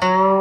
Uh...